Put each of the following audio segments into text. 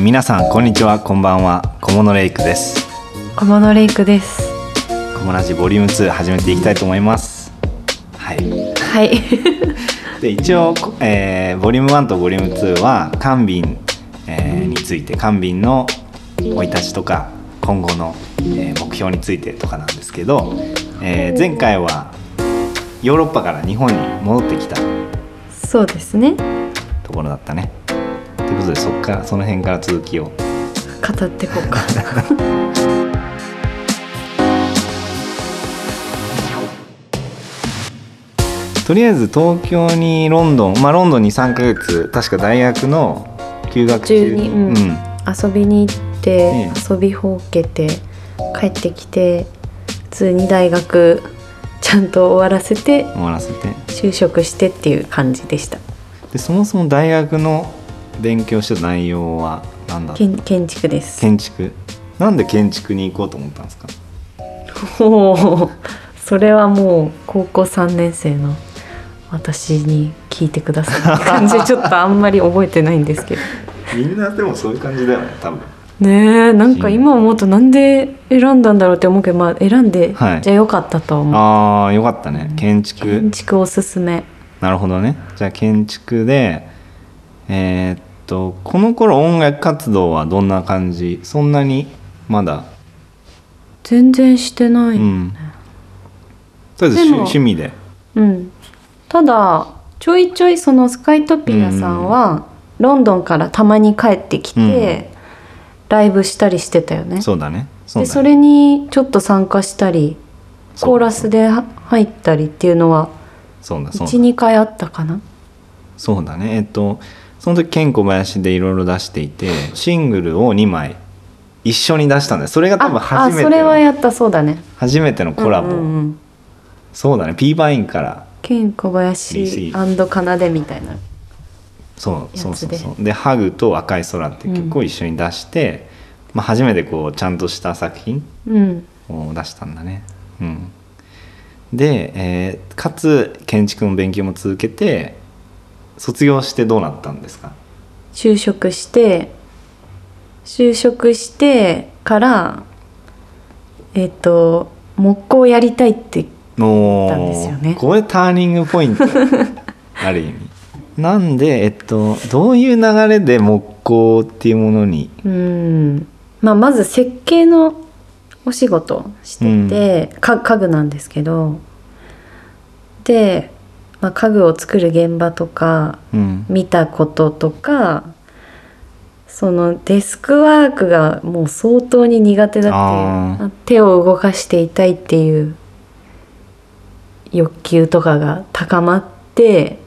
ー皆さんこんにちは。こんばんは。小物レイクです。小物レイクです。小物ラジボリューム2始めていきたいと思います。はい。はい。で一応、こえーボリューム1とボリューム2は官民、えーについて官民の生い立ちとか今後の、えー目標についてとかなんですけど、えー前回はヨーロッパから日本に戻ってきたそうですね。ところだったねことでそっからその辺から続きを。語ってこうか。とりあえず東京にロンドンまあロンドンに3ヶ月確か大学の休学中。にうん。遊びに行って、え遊びほうけて帰ってきて普通に大学ちゃんと終わらせて終わらせて。就職してっていう感じでした。でそもそも大学の勉強してた内容は何だ建建築です。建築？なんで建築に行こうと思ったんですか？おおそれはもう高校3年生の私に聞いてくださいって感じでちょっとあんまり覚えてないんですけど。みんなでもそういう感じだよね多分。ねえなんか今思うとなんで選んだんだろうって思うけどまあ選んで、はい。じゃあよかったと思う。ああよかったね。建築。建築おすすめ。なるほどね。じゃあ建築でえーっとこの頃音楽活動はどんな感じ？そんなにまだ？全然してない、うん。とりあえず趣味で。うん、ただちょいちょいそのスカイトピアさんは、ロンドンからたまに帰ってきて、ライブしたりしてたよね。そうだね。そでそれにちょっと参加したりコーラスでは入ったりっていうのはそうだそうだ。12回あったかな？そうだね。えっとその時ケン小林でいろいろ出していてシングルを2枚一緒に出したんだよ。それが多分ああ初めそれはやったそうだね。初めてのコラボ、うんうんうん。そうだね。P バインから。ケン小林かなでみたいなそうそうそうそう。で「ハグと赤い空」っていう曲を一緒に出して、まあ、初めてこうちゃんとした作品うん。を出したんだね。うん。で、えーかつ建築の勉強も続けて卒業してどうなったんですか？就職して就職してからえっ、と木工やりたいっておたんですよね。これターニングポイントある意味。なんでえっとどういう流れで木工っていうものに？うん。まあまず設計のお仕事をしてて、か家具なんですけど。で、まあ、家具を作る現場とかうん。見たこととかそのデスクワークがもう相当に苦手だっていう手を動かしていたいっていう欲求とかが高まって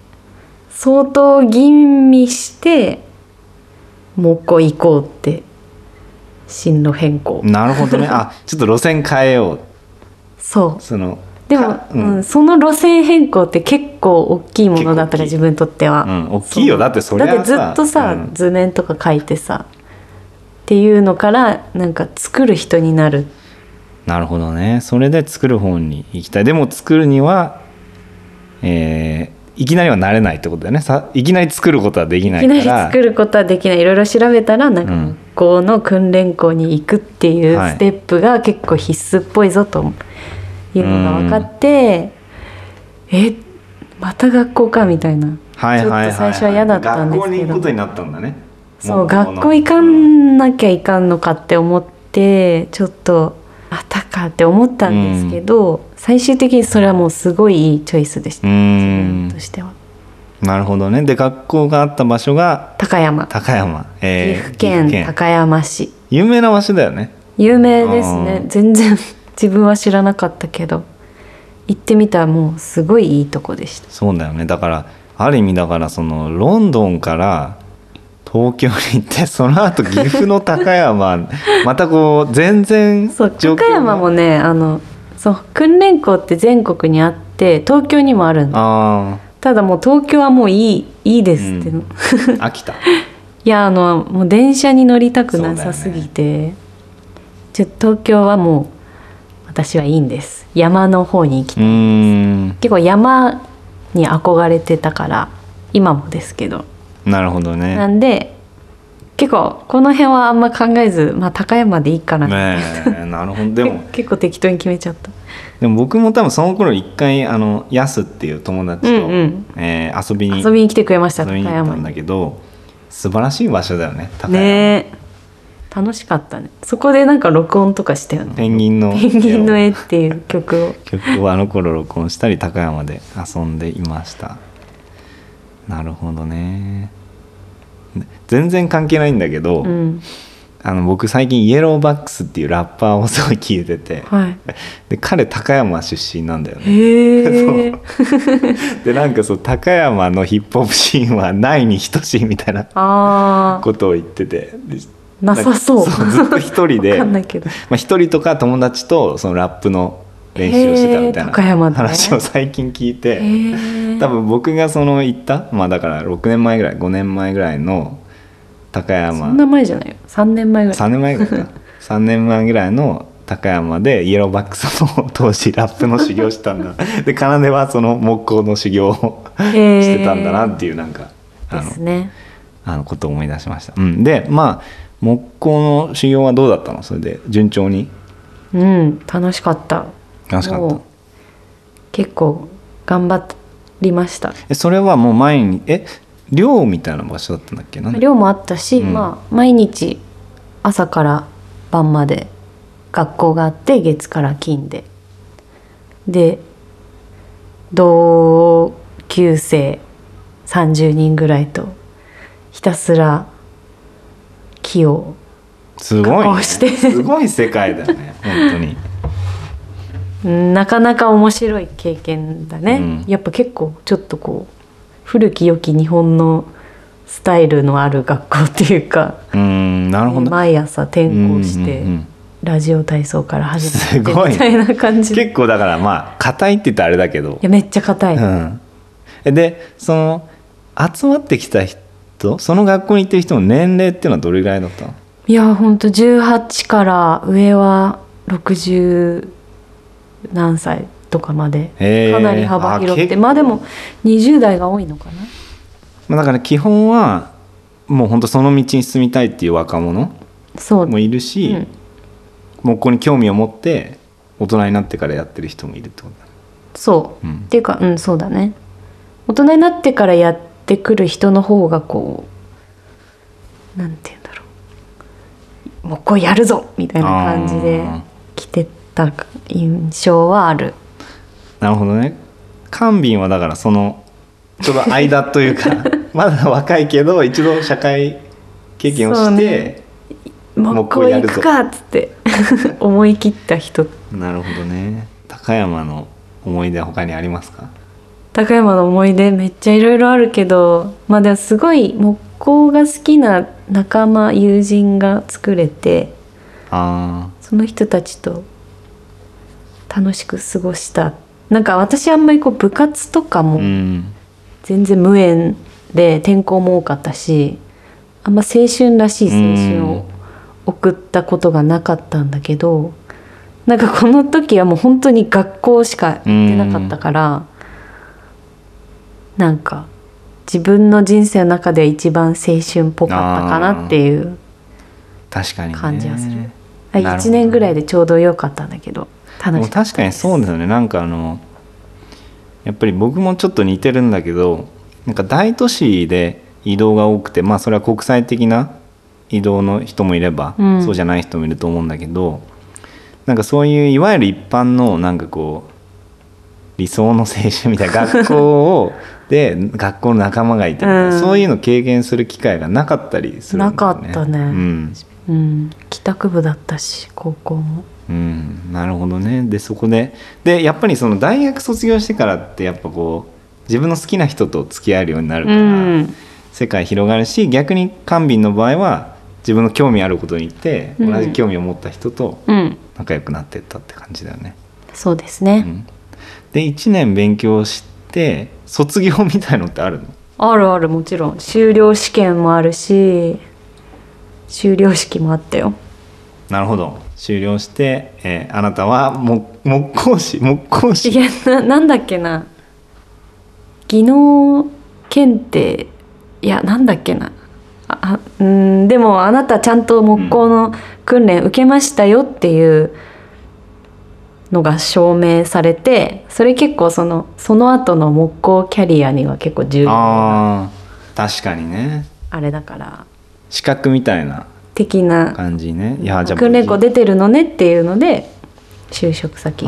相当吟味して木工行こうって進路変更。なるほどね。あちょっと路線変えよう。そう。そのでもか、ううんんその路線変更って結構大きいものだったから自分にとっては、うん大きいよ。だってそりゃさ。だってずっとさ、うん。図面とか書いてさっていうのからなんか作る人になる。なるほどね。それで作る方に行きたい。でも作るにはえーいきなりはなれないってことだよね。さいきなり作ることはできないかいきなりら作ることはできない。いろいろ調べたらなん。かうん学校の訓練校に行くっていうはい。ステップが結構必須っぽいぞというのが分かって、えまた学校かみたいな。はいはいはい、はい、ちょっと最初は嫌だったんですけど。学校に行くことになったんだね。そう学校行かなきゃいかんのかって思ってちょっとまたかって思ったんですけど、最終的にそれはもうすごいいいチョイスでした、うん。分としては。なるほどね。で学校があった場所が高山。高山、えー岐阜県高山市。有名な場所だよね。有名ですあねー全然自分は知らなかったけど行ってみたらもうすごいいいとこでした。そうだよね。だからある意味だからそのロンドンから東京に行って その後岐阜の高山またこう全然高山もねあのそう訓練校って全国にあって東京にもあるんだあただもう東京はもういいいいですって、ういあ 飽きた。やあのもう電車に乗りたくなさすぎて、ちょ東京はもう私はいいんです。山の方に行きうーん。結構山に憧れてたから今もですけど。なるほどね。なんで結構この辺はあんま考えず、まあ、高山でいいかな、ねえなるほど。でも結構適当に決めちゃった。でも僕も多分その頃一回あのヤスっていう友達と、うんうん。えー遊びに遊びに来てくれました高遊びに行ったんだけど素晴らしい場所だよね高山、ねえ楽しかったね。そこでなんか録音とかしたよね。ペンギンのペンギンの絵っていう曲を。曲をあの頃録音したり高山で遊んでいました。なるほどね。全然関係ないんだけど、うん。あの僕最近イエローバックスっていうラッパーをすごい聞いててはい。で彼高山出身なんだよね。でなんかそう高山のヒップホップシーンはないに等しいみたいなことを言っててでなさそう。ずっと一人でまあ、一人とか友達とそのラップの練習をしてたみたいな話を最近聞いへてえ多分僕がその行ったまあだから6年前ぐらい5年前ぐらいの高山。そんな前じゃないよ。3年前ぐらい。3年前ぐらいか3 年前ぐらいの高山でイエローバックスの当時ラップの修行してたんだ。で奏はその木工の修行をしてたんだなっていうなんかあのですね。あのことを思い出しました、うん、でまあ木工の修行はどうだったの？それで順調に？うん楽しかった。楽しかった。結構頑張りました。えそれはもう前にえ寮みたいな場所だったんだっけ？寮もあったし、うん。まあ毎日朝から晩まで学校があって月から金で。で同級生30人ぐらいとひたすら木をすごい、ね、すごい世界だよね 本当に。うんなかなか面白い経験だね、うん。やっぱ結構ちょっとこう古き良き日本のスタイルのある学校っていうかうーんなるほど。毎朝転校して、うんうんうんラジオ体操から始すまごいってみたいな感じ。結構だからまあ硬いって言ったらあれだけど、やめっちゃ硬い、うん、えでその集まってきた人その学校に行ってる人の年齢っていうのはどれぐらいだったの？いやほんと18から上は60何歳とかまで。かなり幅広くて。まあでも20代が多いのかな。まあだから基本はもう本当その道に進みたいっていう若者そう。もいるし、うん。もうここに興味を持って大人になってからやってる人もいるってことだ。ねそう、うん。っていうかうんそうだね。大人になってからやってくる人の方がこうなんて言うんだろう。もうこうやるぞみたいな感じであ来てた印象はある。なるほどね。カンビンはだからそのちょうど間というか まだ若いけど一度社会経験をして、ね。もうこうやるかっつって 思い切った人。なるほどね。高山の思い出は他にありますか？高山の思い出めっちゃいろいろあるけどまあでもすごい木工が好きな仲間友人が作れてあその人たちと楽しく過ごした。なんか私あんまりこう部活とかもん。全然無縁で転校も多かったしあんま青春らしい青春を送ったことがなかったんだけどなんかこの時はもう本当に学校しか行ってなかったからなんか自分の人生の中では一番青春っぽかったかなっていう確かにね。感じはする。なるほど1年ぐらいでちょうどよかったんだけど楽しかった確かにそうですよね。なんかあのやっぱり僕もちょっと似てるんだけどなんか大都市で移動が多くてまあそれは国際的な移動の人もいれば、うん。そうじゃない人もいると思うんだけどなんかそういういわゆる一般のなんかこう理想の青春みたいな学校をで学校の仲間がいてうん。そういうのを経験する機会がなかったりするね。なかったね。うん。うん。帰宅部だったし高校も。うん、なるほどね。でそこででやっぱりその大学卒業してからってやっぱこう自分の好きな人と付き合えるようになるから、うん。世界広がるし逆に官民の場合は自分の興味あることに行ってうん。同じ興味を持った人とうん。仲良くなっていったって感じだよね。そうですね、うん、で1年勉強して卒業みたいのってあるの？あるあるもちろん。修了試験もあるし修了式もあったよ。なるほど。修了して、えーあなたは木木工士木工い士やななんだっけな。技能検定いやなんだっけな。あうんでもあなたちゃんと木工の訓練受けましたよっていうのが証明されてそれ結構そのその後の木工キャリアには結構重要な確かにね。あれだから。資格みたいな。的な。感じね。いやじゃあ訓練校出てるのねっていうので就職先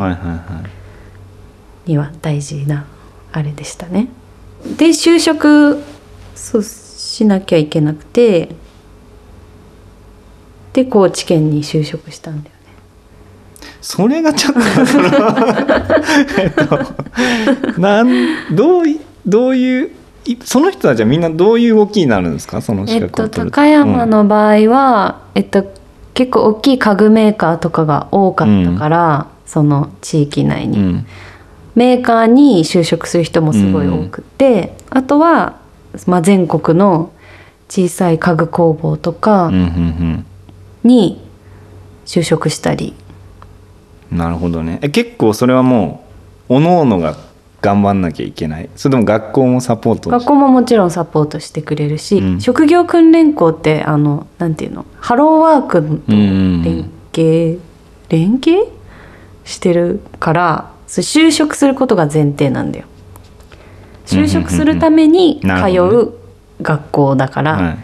には大事なあれでしたね。で就職そうしなきゃいけなくてで高知県に就職したんだよね。それがちょっとそのえっとなんどういどういういその人たちはみんなどういう動きになるんですか？その資えっと格を取る高山の場合は、えっと結構大きい家具メーカーとかが多かったから、その地域内に、うん。うんメーカーに就職する人もすごい多くて、あとは、まあ、全国の小さい家具工房とかうんうんに就職したり、うんなるほどね。え結構それはもうおのおのが頑張んなきゃいけない？それとも学校もサポート？学校ももちろんサポートしてくれるし、うん。職業訓練校ってあのなんていうの？ハローワークと連携、連携してるから就職することが前提なんだよ。就職するために通う学校だから、はい。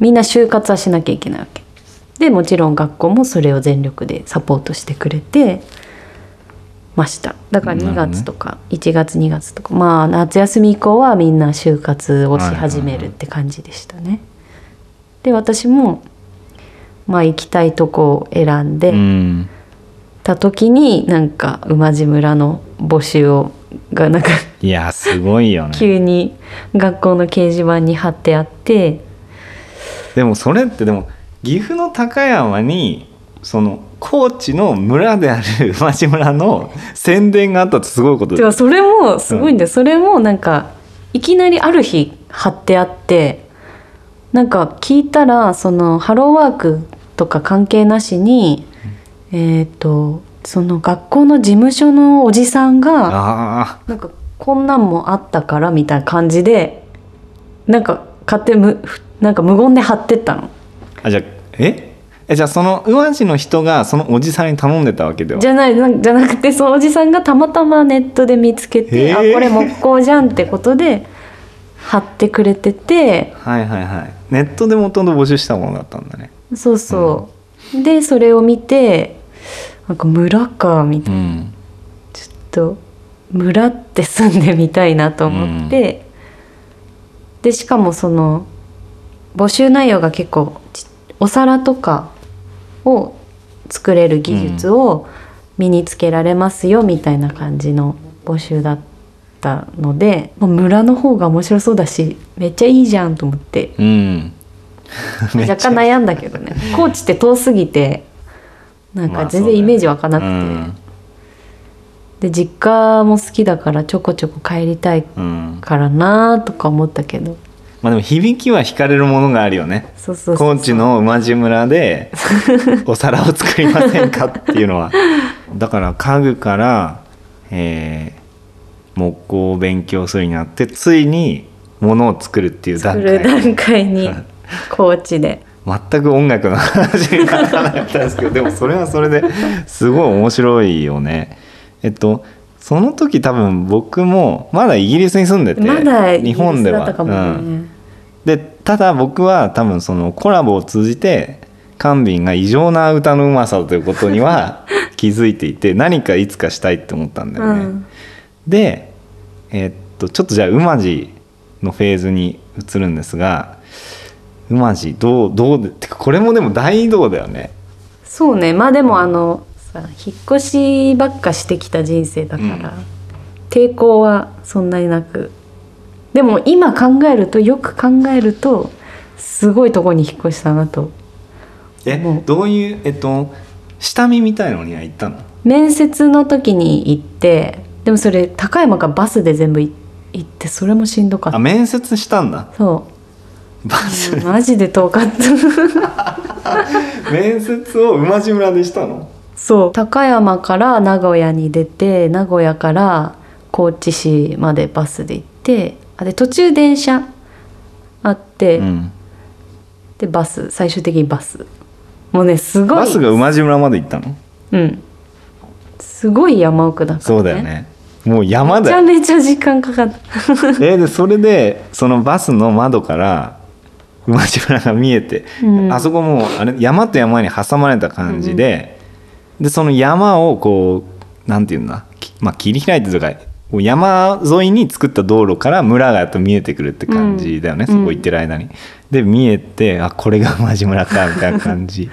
みんな就活はしなきゃいけないわけ。でもちろん学校もそれを全力でサポートしてくれてました。だから2なるほどね。月とか1月2月とかまあ夏休み以降はみんな就活をし始めるって感じでしたね。で私もまあ行きたいとこを選んで、うん。た時になんか馬路村の募集をがなんかいやすごいよね。急に学校の掲示板に貼ってあって。でもそれってでも岐阜の高山にその高知の村である 馬路村の宣伝があったってすごいことでもそれもすごいんだよ、それもなんかいきなりある日貼ってあってなんか聞いたらそのハローワークとか関係なしに、えっ、とその学校の事務所のおじさんがあなんかこんなんもあったからみたいな感じでなんか勝手にむなんか無言で貼ってったの。ーあじゃあえ？えじゃあその宇和寺の人がそのおじさんに頼んでたわけでは？じゃないなんじゃなくてそのおじさんがたまたまネットで見つけてあこれ木工じゃんってことで貼ってくれててはいはいはい。ネットでもともと募集したものだったんだね。そうそう、でそれを見てなんか村かみたいな、うん。ちょっと村って住んでみたいなと思って、でしかもその募集内容が結構ちお皿とかを作れる技術を身につけられますよみたいな感じの募集だったのでもう村の方が面白そうだしめっちゃいいじゃんと思って。うん。若干悩んだけどね。高知って遠すぎてなんまあか全然イメージ湧かなくて、うんで実家も好きだからちょこちょこ帰りたいうんからなとか思ったけどまあでも響きは惹かれるものがあるよね。そうそう高知の馬路村で お皿を作りませんかっていうのは。だから家具から、えー木工を勉強するようになってついにものを作るっていう段階。段階に 高知で。全く音楽の話にならなかったんですけどでもそれはそれですごい面白いよね。えっとその時多分僕もまだイギリスに住んでてま日本ではスだったかもね、うん。でただ僕は多分そのコラボを通じてカンビンが異常な歌のうまさということには 気づいていて何かいつかしたいって思ったんだよね。うんで、えーっとちょっとじゃあ馬路のフェーズに移るんですが馬路どうどうでてかこれもでも大移動だよね。そうねまあでもあのさ引っ越しばっかしてきた人生だから、うん抵抗はそんなになくでも今考えるとよく考えるとすごいとこに引っ越したなと。えどういうえっと下見みたいのには行ったの？面接の時に行ってでもそれ高山からバスで全部い行ってそれもしんどかった。あ面接したんだ。そバス。うマジで遠かった。面接を馬路村でしたの？そう。高山から名古屋に出て名古屋から高知市までバスで行ってあで途中電車あって、うん。でバス最終的にバス。もうねすごい。バスが馬路村まで行ったの？うん。すごい山奥だから、ね、そうだよね。もう山めちゃだよめちゃ時間かかった。えーでそれでそのバスの窓から馬路村が見えて、うん。あそこもうあれ山と山に挟まれた感じで、でその山をこうなんていうんだ、きまあ、切り開いてとか山沿いに作った道路から村がやっと見えてくるって感じだよね、うん。そこ行ってる間に。で見えてあこれが馬路村かみたいな感じ。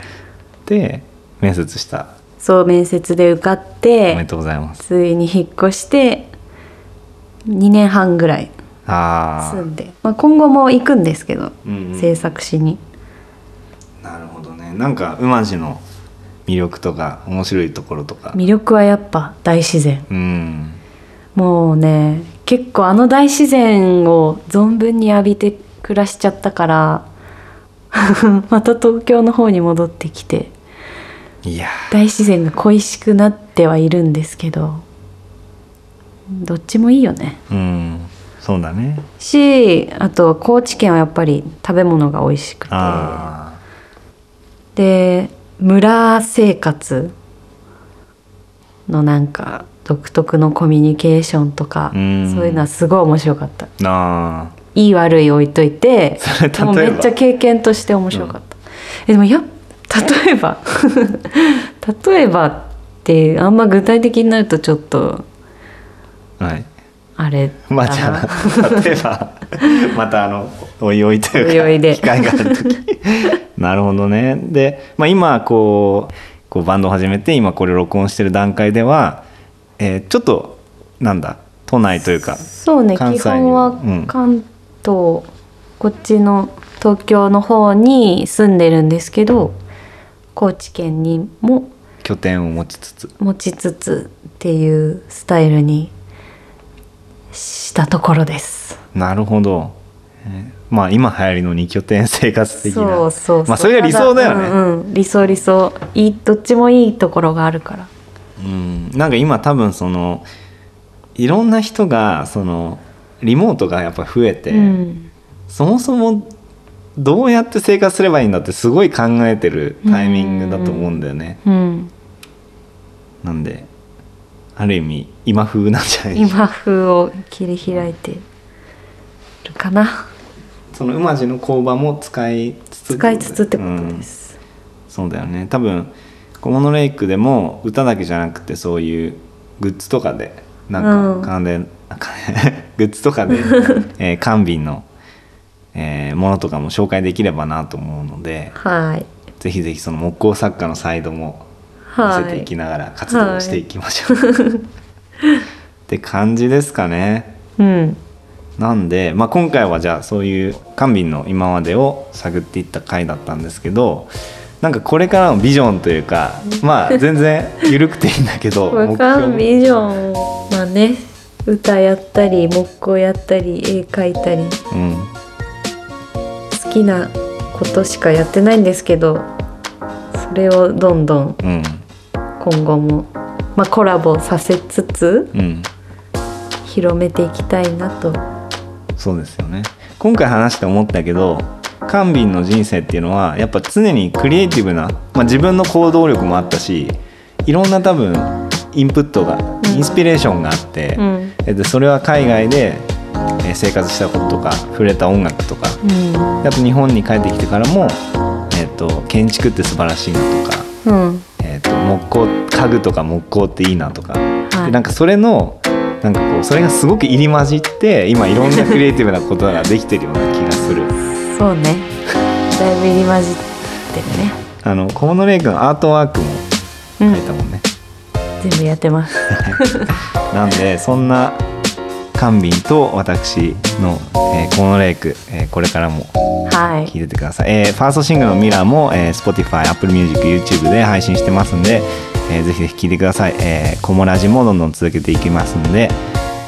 で面接した。そう面接で受かっおめてでとうございます。ついに引っ越して2年半ぐらいあ住んで、まあ、今後も行くんですけど、うんうん。制作しに。あなるほどね。なんか馬路の魅力とか面白いところとか。魅力はやっぱ大自然。うんもうね結構あの大自然を存分に浴びて暮らしちゃったから また東京の方に戻ってきていや大自然が恋しくなってはいるんですけどどっちもいいよね。ーうんそうだね。しあと高知県はやっぱり食べ物が美味しくて。あで村生活のなんか独特のコミュニケーションとかうん。そういうのはすごい面白かった。あ。いい悪い置いといてそれもうめっちゃ経験として面白かった、えでもやっ例えば 例えばってあんま具体的になるとちょっとはい。あれまあじゃあ例えば またあのおいおいというかおいおいで。機会がある時。なるほどね。で、まあ、今こうこうバンドを始めて今これ録音してる段階では、えーちょっとなんだ都内というかそうね基関西に本はうん関東、こっちの東京の方に住んでるんですけど高知県にも拠点を持ちつつ。持ちつつっていうスタイルにしたところです。なるほど、えーまあ今流行りの二拠点生活的な。そうそうそう。まあそれが理想だよね。たうんうん。理想理想。いいどっちもいいところがあるからうん、なんか今多分そのいろんな人がそのリモートがやっぱ増えて、うん。そもそもどうやって生活すればいいんだってすごい考えてるタイミングだと思うんだよね。うん。なんである意味今風なんじゃない？今風を切り開いてるかな？その馬路の工場も使いつつ使いつつってことうん。です、そうだよね。多分小物レイクでも歌だけじゃなくてそういうグッズとかでなんうんか関連、グッズとかで、えー、缶瓶の、えーものとかも紹介できればなと思うのではいぜひぜひその木工作家のサイドも見はいせていきながら活動していきましょう。って感じですかね。うんなんで、まあ、今回はじゃあそういう官民の今までを探っていった回だったんですけどなんかこれからのビジョンというかまあ全然緩くていいんだけど わかんビジョンまあね歌やったり木工やったり絵描いたり。うん、好きなことしかやってないんですけどそれをどんどん。今後も、まあ、コラボさせつつうん。広めていきたいなと。そうですよね。今回話して思ったけど官民の人生っていうのはやっぱ常にクリエイティブな、まあ、自分の行動力もあったしいろんな多分インプットがインスピレーションがあって、うん。えでそれは海外でえー生活したこととか触れた音楽とかうん。であと日本に帰ってきてからも、えー、と建築って素晴らしいなとか、うん。えー、と木工家具とか木工っていいなとか、はい。でなんかそれのなんかこうそれがすごく入り混じって今いろんなクリエイティブなことができてるような。そうね。だいぶ入り混じってるね。あの小物レイ君アートワークもうん書いたもんね。全部やってます。なんでそんなカンビンと私の、えー、小物レイク、えーこれからもはい。聞いててください、えーファーストシングルの「ミラーも」えー Spotify、Apple Music、YouTube で配信してますんで、えーぜひぜひ聴いてください、えー、コモラジもどんどん続けていきますんで、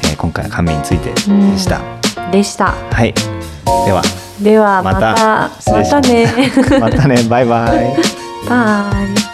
えー今回は神についてでした、でした。はい。ではではままた。またね。またね。バイバイ。バイ